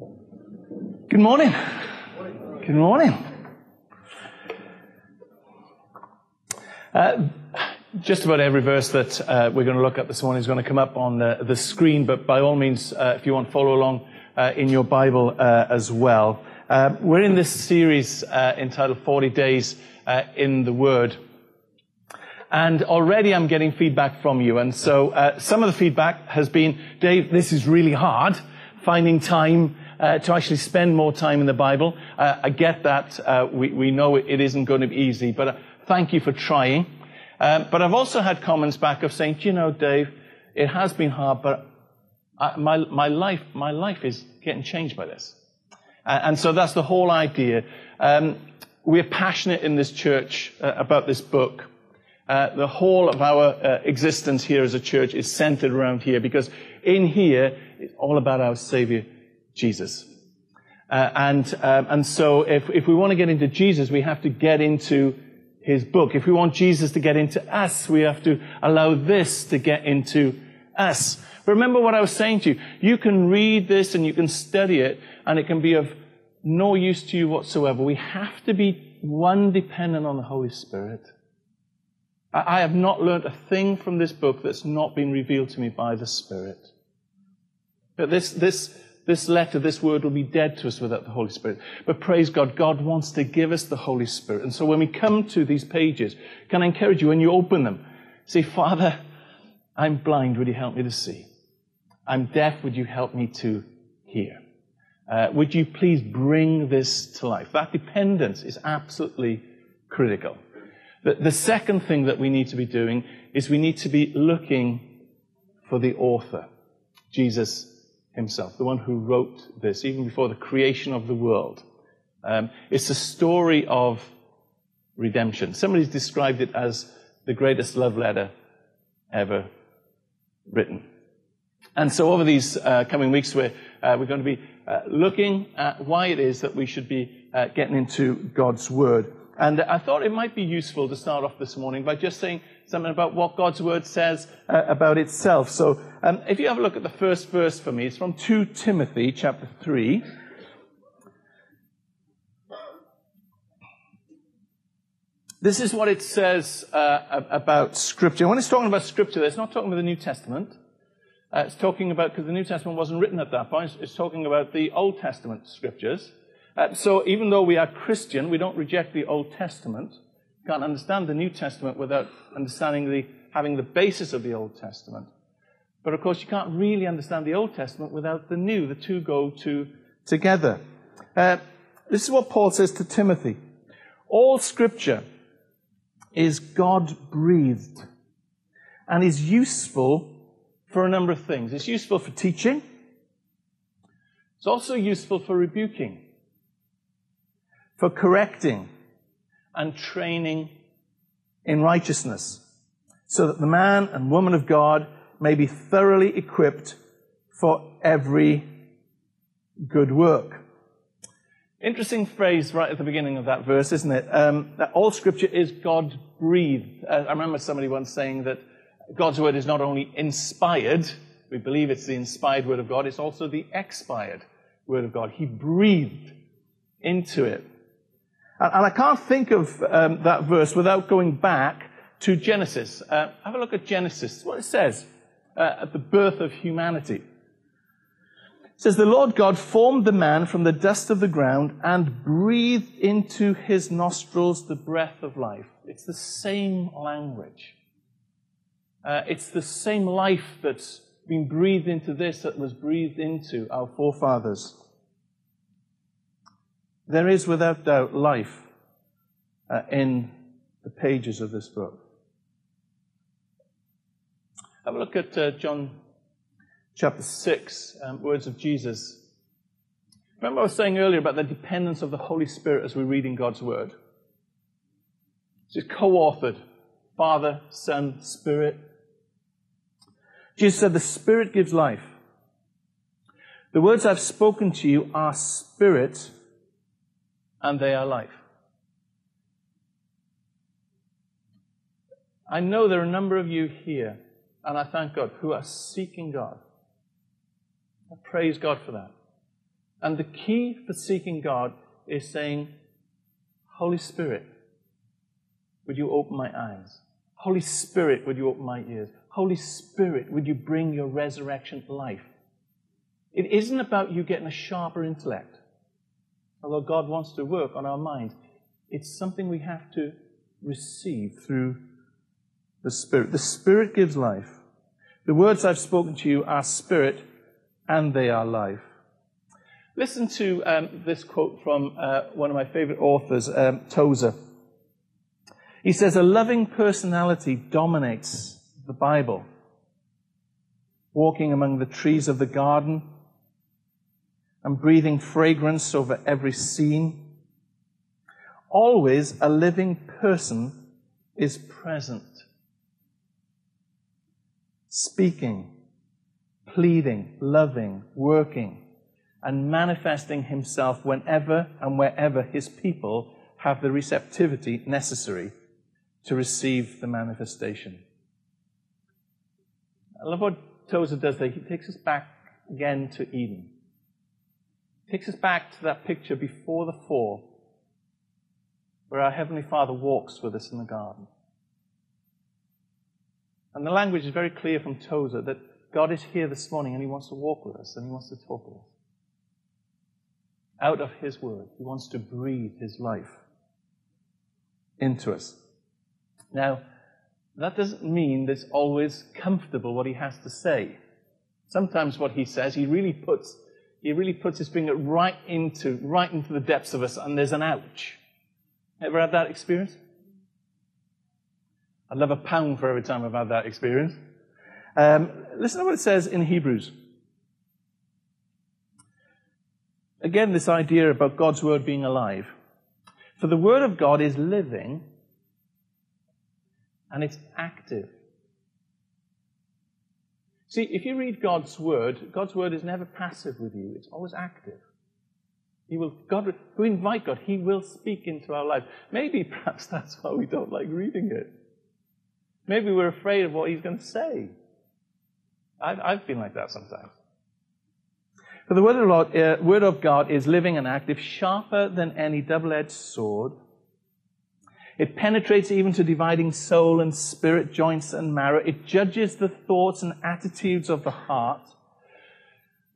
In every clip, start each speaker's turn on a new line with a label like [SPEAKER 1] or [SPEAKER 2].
[SPEAKER 1] Good morning. Good morning. Uh, just about every verse that uh, we're going to look at this morning is going to come up on the, the screen, but by all means, uh, if you want follow along uh, in your Bible uh, as well. Uh, we're in this series entitled 40 Days in the Word. And already I'm getting feedback from you. And so some of the feedback has been, Dave, this is really hard, finding time uh, to actually spend more time in the Bible. Uh, I get that. Uh, we, we, know it isn't going to be easy, but uh, thank you for trying. Um, but I've also had comments back of saying, you know, Dave, it has been hard, but I, my, my, life, my life is getting changed by this. and so that's the whole idea. Um, we're passionate in this church uh, about this book. Uh, the whole of our uh, existence here as a church is centered around here because in here it's all about our Savior Jesus. Uh, and, um, and so if, if we want to get into Jesus, we have to get into his book. If we want Jesus to get into us, we have to allow this to get into us. Remember what I was saying to you. You can read this and you can study it, and it can be of no use to you whatsoever. We have to be one dependent on the Holy Spirit. I have not learned a thing from this book that's not been revealed to me by the Spirit. But this, this, this letter, this word will be dead to us without the Holy Spirit. But praise God, God wants to give us the Holy Spirit. And so when we come to these pages, can I encourage you when you open them, say, Father, I'm blind, would you help me to see? I'm deaf, would you help me to hear? Uh, would you please bring this to life? That dependence is absolutely critical. The, the second thing that we need to be doing is we need to be looking for the author, Jesus himself, the one who wrote this, even before the creation of the world. Um, it's a story of redemption. Somebody's described it as the greatest love letter ever written. And so over these uh, coming weeks, we're, uh, we're going to be uh, looking at why it is that we should be uh, getting into God's Word. And I thought it might be useful to start off this morning by just saying something about what God's Word says uh, about itself. So um, if you have a look at the first verse for me, it's from 2 Timothy chapter 3. This is what it says uh, about Scripture. When it's talking about Scripture, it's not talking about the New Testament. Uh, it's talking about, because the New Testament wasn't written at that point, it's, talking about the Old Testament Scriptures. Uh, so even though we are Christian, we don't reject the Old Testament. Can't understand the New Testament without understanding the, having the basis of the Old Testament. But of course, you can't really understand the Old Testament without the New. The two go to, together. Uh, this is what Paul says to Timothy. All scripture is God breathed and is useful for a number of things. It's useful for teaching. It's also useful for rebuking, for correcting, and training in righteousness, so that the man and woman of God may be thoroughly equipped for every good work. Interesting phrase right at the beginning of that verse, isn't it? Um, that all scripture is God breathed. Uh, I remember somebody once saying that God's word is not only inspired, we believe it's the inspired word of God, it's also the expired word of God. He breathed into it. And, and I can't think of um, that verse without going back to Genesis. Uh, have a look at Genesis, what it says uh, at the birth of humanity. It says, The Lord God formed the man from the dust of the ground and breathed into his nostrils the breath of life. It's the same language. Uh, it's the same life that's been breathed into this that was breathed into our forefathers. There is without doubt life uh, in the pages of this book. Have a look at uh, John chapter 6, um, words of Jesus. Remember, I was saying earlier about the dependence of the Holy Spirit as we read in God's Word. It's co authored Father, Son, Spirit. Jesus said, The Spirit gives life. The words I've spoken to you are spirit and they are life. I know there are a number of you here and I thank God, who are seeking God. I praise God for that. And the key for seeking God is saying, Holy Spirit, would you open my eyes? Holy Spirit, would you open my ears? Holy Spirit, would you bring your resurrection life? It isn't about you getting a sharper intellect, although God wants to work on our minds. It's something we have to receive through the Spirit. The Spirit gives life. The words I've spoken to you are spirit and they are life. Listen to um, this quote from uh, one of my favorite authors, um, Tozer. He says, A loving personality dominates the Bible. Walking among the trees of the garden and breathing fragrance over every scene. Always a living person is present. Speaking, pleading, loving, working, and manifesting himself whenever and wherever his people have the receptivity necessary to receive the manifestation. I love what Tozer does there. He takes us back again to Eden. Takes us back to that picture before the fall, where our Heavenly Father walks with us in the garden. And the language is very clear from Tozer that God is here this morning and He wants to walk with us and He wants to talk with us. Out of His Word, He wants to breathe His life into us. Now, that doesn't mean that it's always comfortable what He has to say. Sometimes what He says, He really puts, He really puts His finger right into, right into the depths of us and there's an ouch. Ever had that experience? I'd love a pound for every time I've had that experience. Um, listen to what it says in Hebrews. Again, this idea about God's word being alive. For the word of God is living and it's active. See, if you read God's word, God's word is never passive with you, it's always active. He will, God, who invite God, He will speak into our lives. Maybe perhaps that's why we don't like reading it. Maybe we're afraid of what He's going to say. I've, I've been like that sometimes. For the word of, Lord, uh, word of God is living and active, sharper than any double edged sword. It penetrates even to dividing soul and spirit, joints and marrow. It judges the thoughts and attitudes of the heart.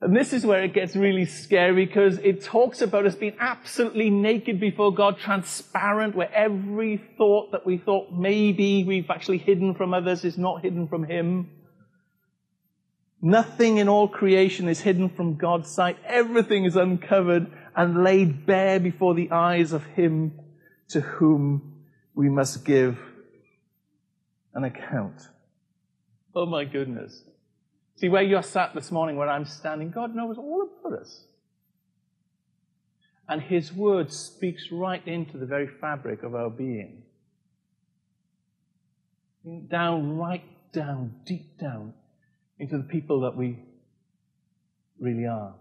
[SPEAKER 1] And this is where it gets really scary because it talks about us being absolutely naked before God, transparent, where every thought that we thought maybe we've actually hidden from others is not hidden from Him. Nothing in all creation is hidden from God's sight. Everything is uncovered and laid bare before the eyes of Him to whom we must give an account. Oh my goodness. See, where you're sat this morning, where I'm standing, God knows all about us. And His Word speaks right into the very fabric of our being. Down, right down, deep down into the people that we really are.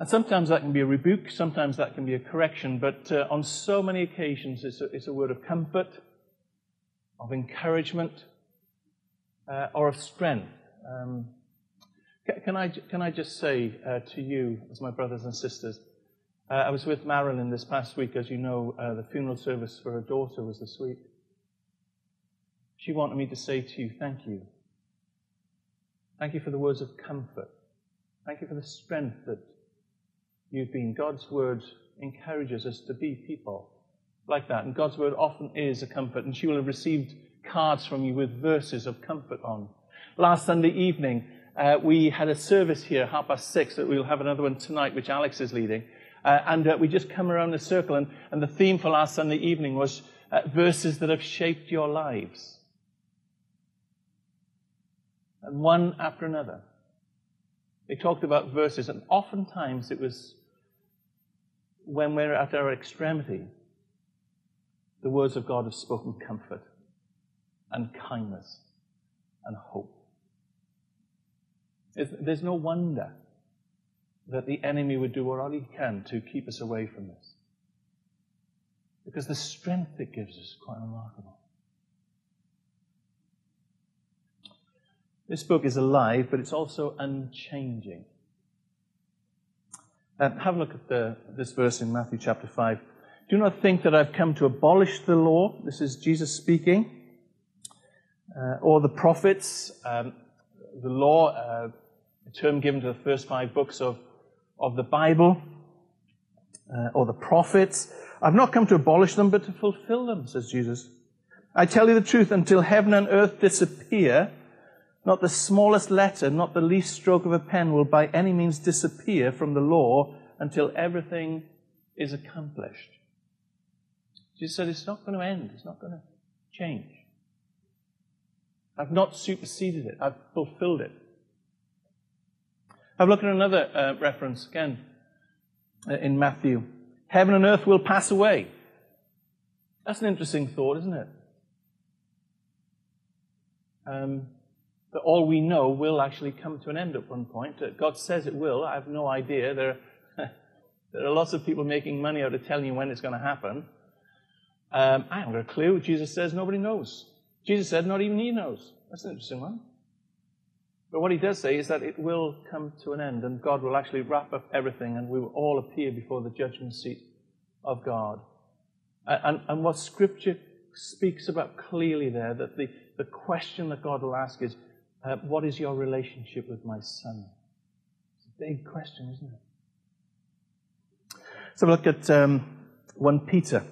[SPEAKER 1] And sometimes that can be a rebuke, sometimes that can be a correction, but uh, on so many occasions it's a, it's a, word of comfort, of encouragement, uh, or of strength. Um, can, I, can I just say uh, to you, as my brothers and sisters, uh, I was with Marilyn this past week. As you know, uh, the funeral service for her daughter was this week. She wanted me to say to you, thank you. Thank you for the words of comfort. Thank you for the strength that you've been. God's word encourages us to be people like that. And God's word often is a comfort. And she will have received cards from you with verses of comfort on. Last Sunday evening, uh, we had a service here, half past six, that we'll have another one tonight, which Alex is leading. Uh, and uh, we just come around the circle, and, and the theme for last Sunday evening was uh, verses that have shaped your lives and one after another. They talked about verses, and oftentimes it was when we're at our extremity, the words of God have spoken comfort and kindness and hope. There's no wonder that the enemy would do all he can to keep us away from this. Because the strength it gives us is quite remarkable. This book is alive, but it's also unchanging. Um, have a look at the, this verse in Matthew chapter 5. Do not think that I've come to abolish the law. This is Jesus speaking. Uh, or the prophets. Um, the law, uh, a term given to the first five books of, of the Bible. Uh, or the prophets. I've not come to abolish them, but to fulfill them, says Jesus. I tell you the truth, until heaven and earth disappear, not the smallest letter, not the least stroke of a pen will by any means disappear from the law until everything is accomplished. Jesus said it's not going to end, it's not going to change. I've not superseded it, I've fulfilled it. I've looked at another uh, reference again uh, in Matthew. Heaven and earth will pass away. That's an interesting thought, isn't it? Um, that all we know will actually come to an end at one point. God says it will. I have no idea. There are, there are lots of people making money out of telling you when it's going to happen. Um, I haven't got a clue. Jesus says nobody knows. Jesus said not even he knows. That's an interesting one. But what he does say is that it will come to an end and God will actually wrap up everything and we will all appear before the judgment seat of God. And, and what Scripture speaks about clearly there, that the, the question that God will ask is, uh, What is your relationship with my son? It's a big question, isn't it? So look at um, 1 Peter.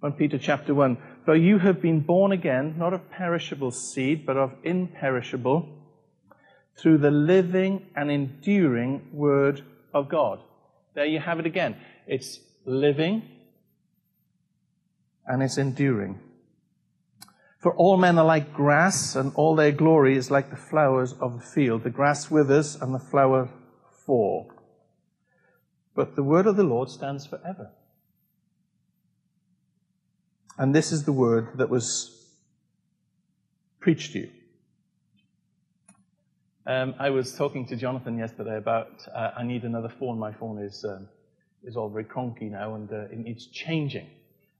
[SPEAKER 1] 1 Peter chapter 1. For you have been born again, not of perishable seed, but of imperishable, through the living and enduring Word of God. There you have it again. It's living and it's enduring. For all men are like grass, and all their glory is like the flowers of the field. The grass withers and the flower fall. But the word of the Lord stands forever. And this is the word that was preached to you. Um, I was talking to Jonathan yesterday about uh, I need another phone. My phone is um, is all very cronky now and uh, it needs changing.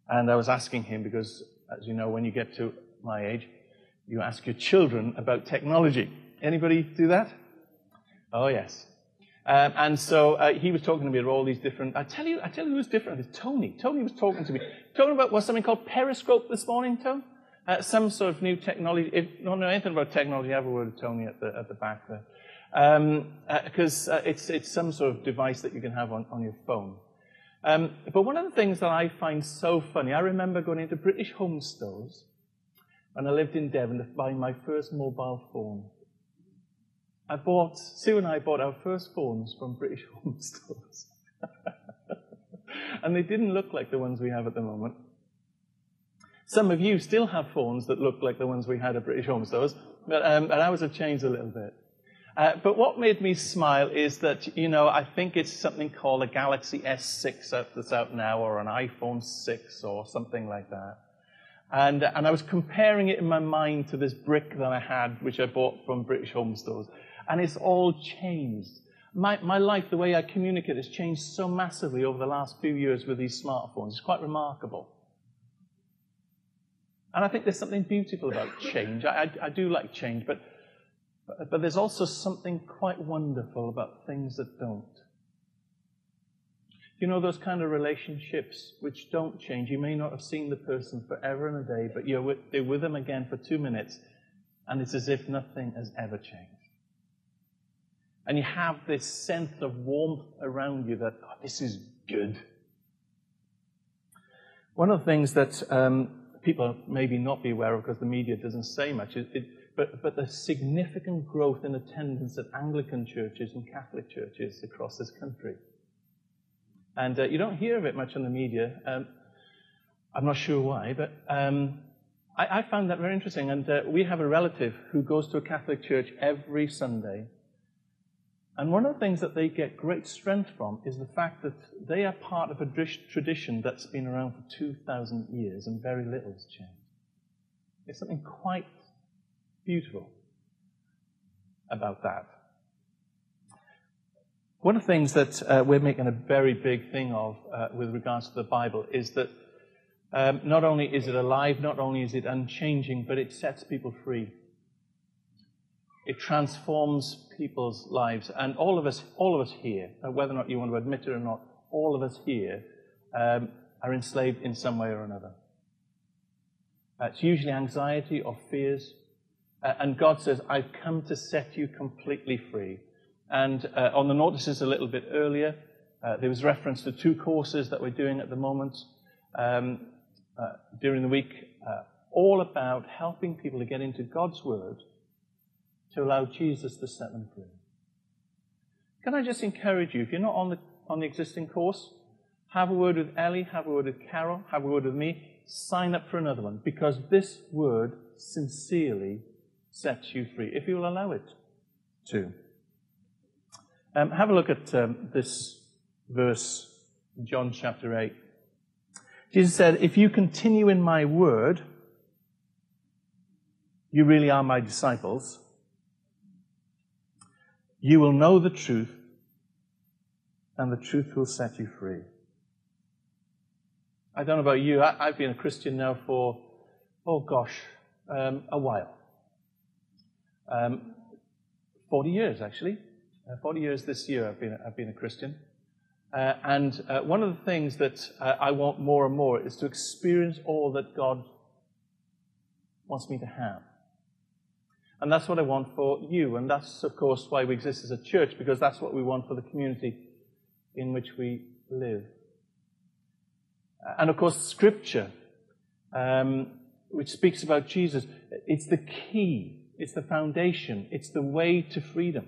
[SPEAKER 1] And I was asking him because, as you know, when you get to my age, you ask your children about technology. Anybody do that? Oh yes. Um, and so uh, he was talking to me about all these different. I tell you, I tell you, who's was different. It's Tony. Tony was talking to me, talking about what something called Periscope this morning. Tony, uh, some sort of new technology. If you don't know anything about technology, have a word with Tony at the at the back there, because um, uh, uh, it's it's some sort of device that you can have on, on your phone. Um, but one of the things that I find so funny, I remember going into British home stores when I lived in Devon to buy my first mobile phone. I bought, Sue and I bought our first phones from British home stores. and they didn't look like the ones we have at the moment. Some of you still have phones that look like the ones we had at British home stores, but, um, but ours have changed a little bit. Uh, but what made me smile is that, you know, I think it's something called a Galaxy S6 that's out now, or an iPhone 6, or something like that. And, and I was comparing it in my mind to this brick that I had, which I bought from British Home Stores. And it's all changed. My, my life, the way I communicate, has changed so massively over the last few years with these smartphones. It's quite remarkable. And I think there's something beautiful about change. I, I, I do like change, but but, but there's also something quite wonderful about things that don't. You know those kind of relationships which don't change. You may not have seen the person forever and a day, but you're with, they're with them again for two minutes, and it's as if nothing has ever changed. And you have this sense of warmth around you that, oh, this is good. One of the things that um, people maybe not be aware of because the media doesn't say much is it, but, but the significant growth in attendance at Anglican churches and Catholic churches across this country. And uh, you don't hear of it much in the media. Um, I'm not sure why, but um, I, I, found that very interesting. And uh, we have a relative who goes to a Catholic church every Sunday. And one of the things that they get great strength from is the fact that they are part of a tradition that's been around for 2,000 years and very little has changed. It's something quite beautiful about that. One of the things that uh, we're making a very big thing of uh, with regards to the Bible is that um, not only is it alive, not only is it unchanging, but it sets people free. It transforms people's lives. And all of us, all of us here, whether or not you want to admit it or not, all of us here um, are enslaved in some way or another. It's usually anxiety or fears. And God says, I've come to set you completely free. And uh, on the notices a little bit earlier, uh, there was reference to two courses that we're doing at the moment um, uh, during the week, uh, all about helping people to get into God's Word to allow Jesus to set them free. Can I just encourage you, if you're not on the, on the existing course, have a word with Ellie, have a word with Carol, have a word with me, sign up for another one, because this word sincerely sets you free, if you will allow it to. Um, have a look at um, this verse John chapter 8. Jesus said, If you continue in my word, you really are my disciples. You will know the truth, and the truth will set you free. I don't know about you, I, have been a Christian now for, oh gosh, um, a while. Um, 40 years, actually. Uh, 40 years this year I've been, I've been a Christian. Uh, and uh, one of the things that uh, I want more and more is to experience all that God wants me to have. And that's what I want for you. And that's, of course, why we exist as a church, because that's what we want for the community in which we live. And of course, Scripture, um, which speaks about Jesus, it's the key, it's the foundation, it's the way to freedom.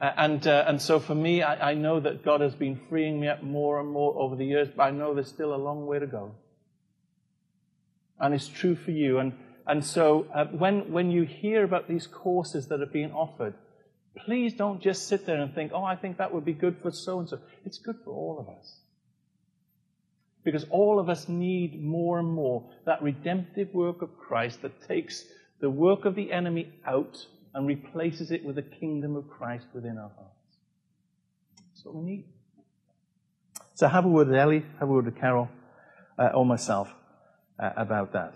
[SPEAKER 1] And, uh, and so for me, I, I, know that God has been freeing me up more and more over the years, but I know there's still a long way to go. And it's true for you. And and so uh, when, when you hear about these courses that are being offered, please don't just sit there and think, oh, I think that would be good for so and so. It's good for all of us. Because all of us need more and more that redemptive work of Christ that takes the work of the enemy out and replaces it with the kingdom of Christ within our hearts. That's what we need. So have a word with Ellie, have a word with Carol, uh, or myself uh, about that.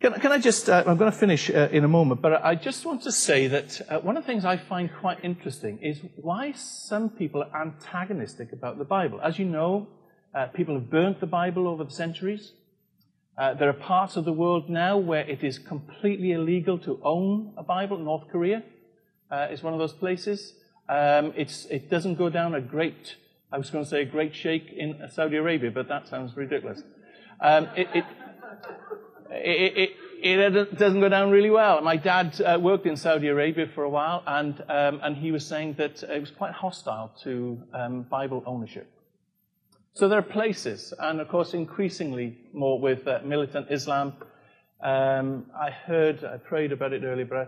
[SPEAKER 1] Can, can I just, uh, I'm going to finish uh, in a moment, but I just want to say that uh, one of the things I find quite interesting is why some people are antagonistic about the Bible. As you know, uh, people have burnt the Bible over the centuries. Uh, there are parts of the world now where it is completely illegal to own a Bible. North Korea uh, is one of those places. Um, it doesn't go down a great, I was going to say a great shake in Saudi Arabia, but that sounds ridiculous. Um, it, it it, it, doesn't go down really well. My dad uh, worked in Saudi Arabia for a while, and, um, and he was saying that it was quite hostile to um, Bible ownership. So there are places, and of course, increasingly more with uh, militant Islam. Um, I heard, I prayed about it earlier, but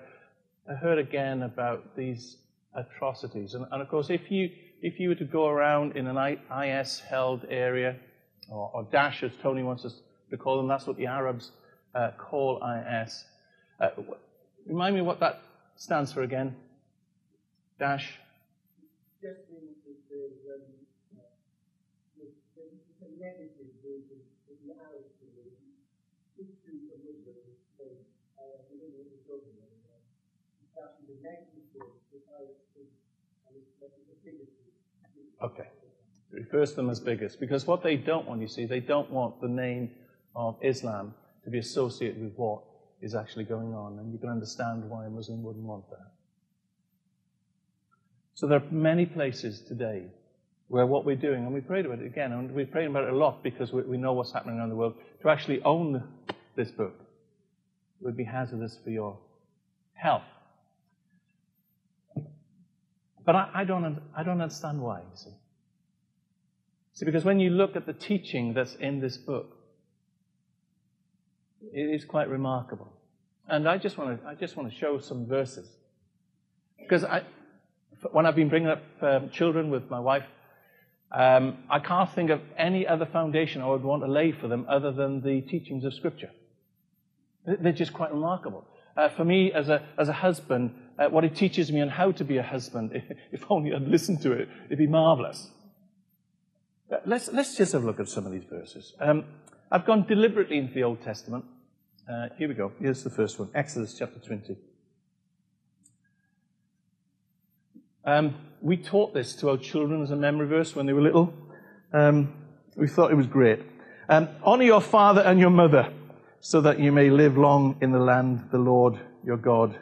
[SPEAKER 1] I, I heard again about these atrocities. And, and, of course, if you, if you were to go around in an IS held area, or, or Daesh, as Tony wants us to call them, that's what the Arabs uh, call IS. Uh, remind me what that stands for again. Dash. Okay. Refers them as biggest. Because what they don't want, you see, they don't want the name of Islam to be associated with what is actually going on. And you can understand why a Muslim wouldn't want that. So there are many places today where what we're doing, and we prayed about it again, and we prayed about it a lot because we, we know what's happening around the world, to actually own this book would be hazardous for your health. But I, I, don't, I don't understand why, you see. See, because when you look at the teaching that's in this book, it is quite remarkable. And I just want to, I just want to show some verses. Because I, when I've been bringing up um, children with my wife, um, I can't think of any other foundation I would want to lay for them other than the teachings of Scripture. They're just quite remarkable. Uh, for me, as a, as a husband, uh, what it teaches me on how to be a husband, if, only I'd listened to it, it'd be marvelous. Uh, let's, let's just have a look at some of these verses. Um, I've gone deliberately into the Old Testament. Uh, here we go. Here's the first one Exodus chapter 20. Um, we taught this to our children as a memory verse when they were little. Um, we thought it was great. Um, honor your father and your mother so that you may live long in the land the Lord your God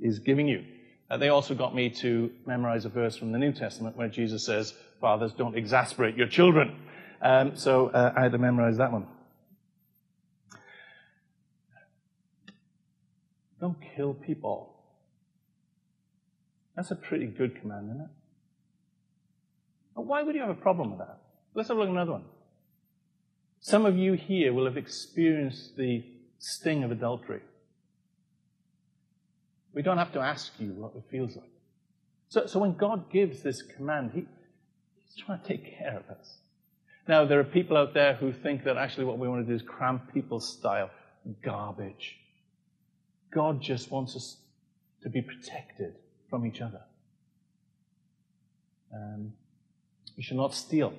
[SPEAKER 1] is giving you. Uh, they also got me to memorize a verse from the New Testament where Jesus says, Fathers, don't exasperate your children. Um, so uh, I had to memorize that one. Don't kill people. That's a pretty good command, isn't it? But why would you have a problem with that? Let's have a look at another one. Some of you here will have experienced the sting of adultery. We don't have to ask you what it feels like. So, so when God gives this command, he, He's trying to take care of us. Now, there are people out there who think that actually what we want to do is cram people's style. Garbage. God just wants us to be protected from each other. Um, you shall not steal.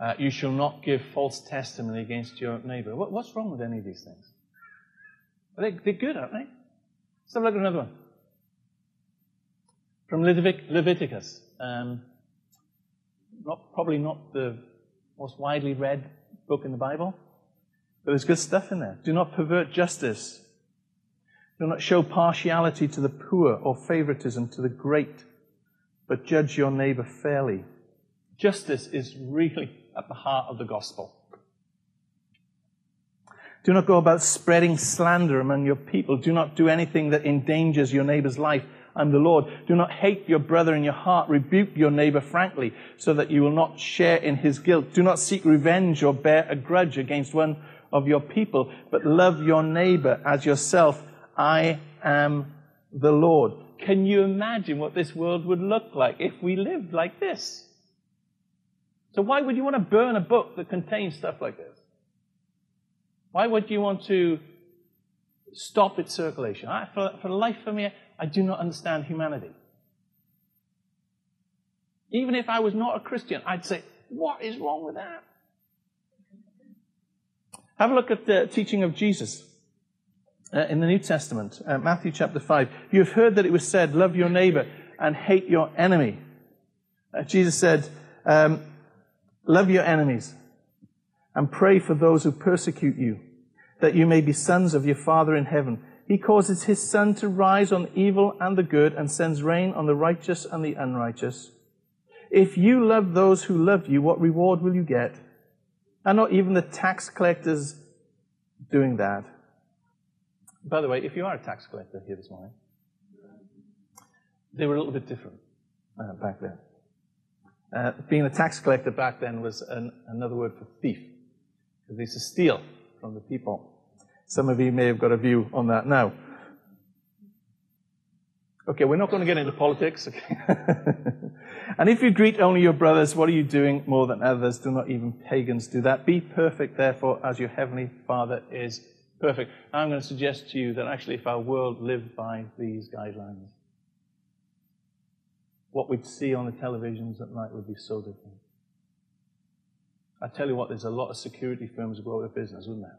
[SPEAKER 1] Uh, you shall not give false testimony against your neighbor. What, what's wrong with any of these things? They, they're good, aren't they? Let's have a look at another one. From Levit- Leviticus. Um, not, probably not the most widely read book in the Bible, but there's good stuff in there. Do not pervert justice. Do not show partiality to the poor or favoritism to the great, but judge your neighbor fairly. Justice is really at the heart of the gospel. Do not go about spreading slander among your people. Do not do anything that endangers your neighbor's life. I'm the Lord. Do not hate your brother in your heart. Rebuke your neighbor frankly, so that you will not share in his guilt. Do not seek revenge or bear a grudge against one of your people, but love your neighbor as yourself. I am the Lord. Can you imagine what this world would look like if we lived like this? So why would you want to burn a book that contains stuff like this? Why would you want to stop its circulation? I, for, for life for me, I do not understand humanity. Even if I was not a Christian, I'd say, what is wrong with that? Have a look at the teaching of Jesus uh, in the New Testament, uh, Matthew chapter 5. You have heard that it was said, love your neighbor and hate your enemy. Uh, Jesus said, um, love your enemies and pray for those who persecute you, that you may be sons of your Father in heaven. He causes his sun to rise on the evil and the good and sends rain on the righteous and the unrighteous. If you love those who love you, what reward will you get? And not even the tax collectors doing that. By the way, if you are a tax collector here this morning, they were a little bit different uh, back then. Uh, being a tax collector back then was an, another word for thief because they used to steal from the people. Some of you may have got a view on that now. Okay, we're not going to get into politics. Okay? and if you greet only your brothers, what are you doing more than others? Do not even pagans do that. Be perfect, therefore, as your heavenly Father is perfect. I'm going to suggest to you that actually, if our world lived by these guidelines, what we'd see on the televisions at night would be so different. I tell you what, there's a lot of security firms go out of business, wouldn't there?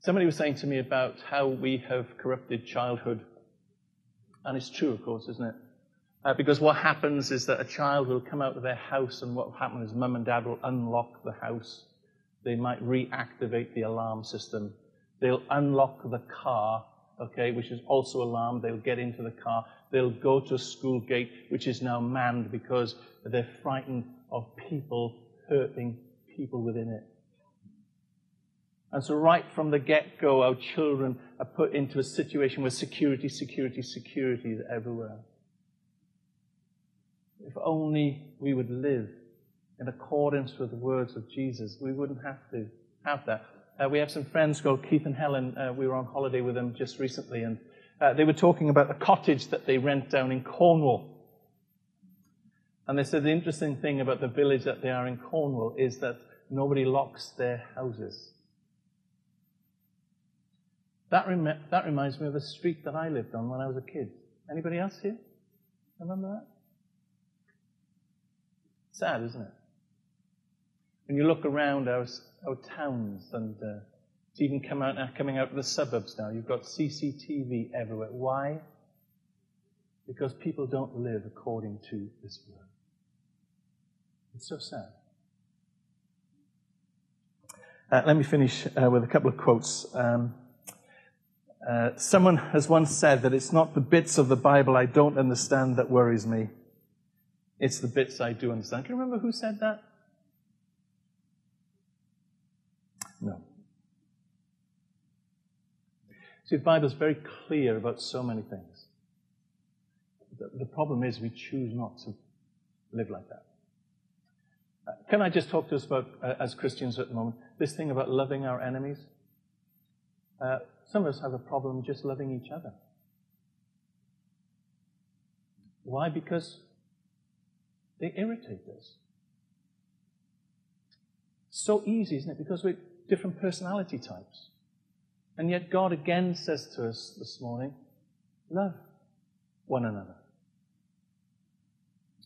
[SPEAKER 1] Somebody was saying to me about how we have corrupted childhood. And it's true, of course, isn't it? Uh, because what happens is that a child will come out of their house, and what will happen is mum and dad will unlock the house. They might reactivate the alarm system. They'll unlock the car, okay, which is also alarmed. They'll get into the car they'll go to a school gate which is now manned because they're frightened of people hurting people within it. And so, right from the get go, our children are put into a situation where security, security, security is everywhere. If only we would live in accordance with the words of Jesus, we wouldn't have to have that. Uh, we have some friends called Keith and Helen. Uh, we were on holiday with them just recently, and uh, they were talking about the cottage that they rent down in Cornwall. And they said the interesting thing about the village that they are in Cornwall is that nobody locks their houses. That, rem- that reminds me of a street that I lived on when I was a kid. Anybody else here? Remember that? Sad, isn't it? When you look around our, our towns and uh, It's even come out, coming out of the suburbs now. You've got CCTV everywhere. Why? Because people don't live according to this word. It's so sad. Uh, let me finish uh, with a couple of quotes. Um, uh, someone has once said that it's not the bits of the Bible I don't understand that worries me. It's the bits I do understand. Can you remember who said that? No. See, the Bible is very clear about so many things. The, the problem is we choose not to live like that. Uh, can I just talk to us about, uh, as Christians at the moment, this thing about loving our enemies? Uh, some of us have a problem just loving each other. Why? Because they irritate us. So easy, isn't it? Because we're different personality types. And yet God again says to us this morning, love one another.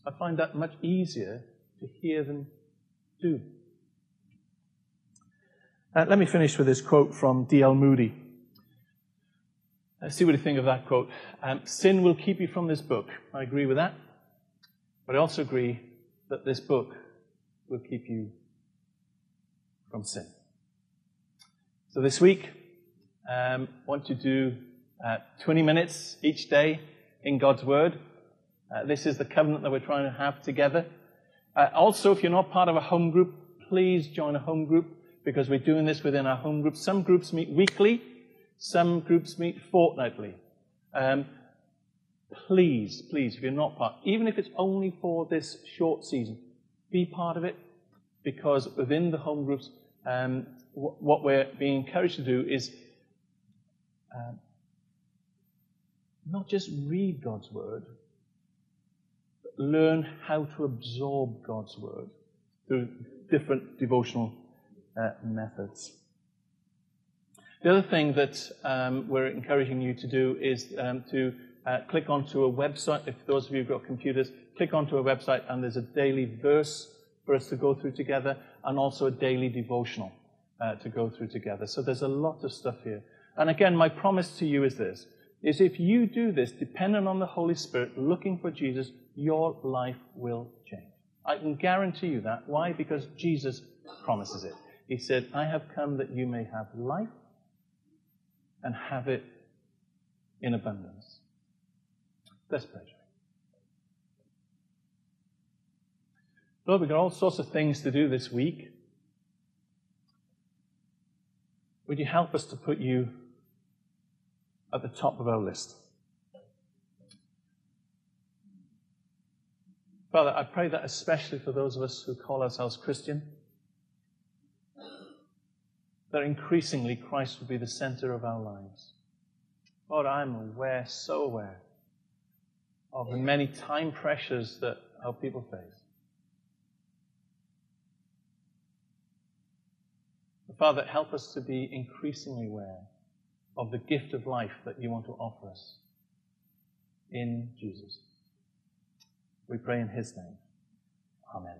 [SPEAKER 1] I find that much easier to hear than do. Uh, let me finish with this quote from D.L. Moody. Let's see what you think of that quote. Um, Sin will keep you from this book. I agree with that. But I also agree that this book will keep you from sin. So this week, um, I want to do uh, 20 minutes each day in God's Word. Uh, this is the covenant that we're trying to have together. Uh, also, if you're not part of a home group, please join a home group because we're doing this within our home group. Some groups meet weekly, some groups meet fortnightly. Um, please, please, if you're not part, even if it's only for this short season, be part of it because within the home groups, um, what we're being encouraged to do is uh, not just read God's word, but learn how to absorb God's word through different devotional uh, methods. The other thing that um, we're encouraging you to do is um, to uh, click onto a website. If those of you who've got computers, click onto a website and there's a daily verse for us to go through together and also a daily devotional uh, to go through together. So there's a lot of stuff here. And again, my promise to you is this, is if you do this, dependent on the Holy Spirit, looking for Jesus, your life will change. I can guarantee you that. Why? Because Jesus promises it. He said, I have come that you may have life and have it in abundance. Let's pray. Lord, we've got all sorts of things to do this week. Would you help us to put you at the top of our list? Father, I pray that especially for those of us who call ourselves Christian, that increasingly Christ would be the center of our lives. Lord, I'm aware, so aware, of the many time pressures that our people face. Father, help us to be increasingly aware of the gift of life that you want to offer us in Jesus. We pray in his name. Amen.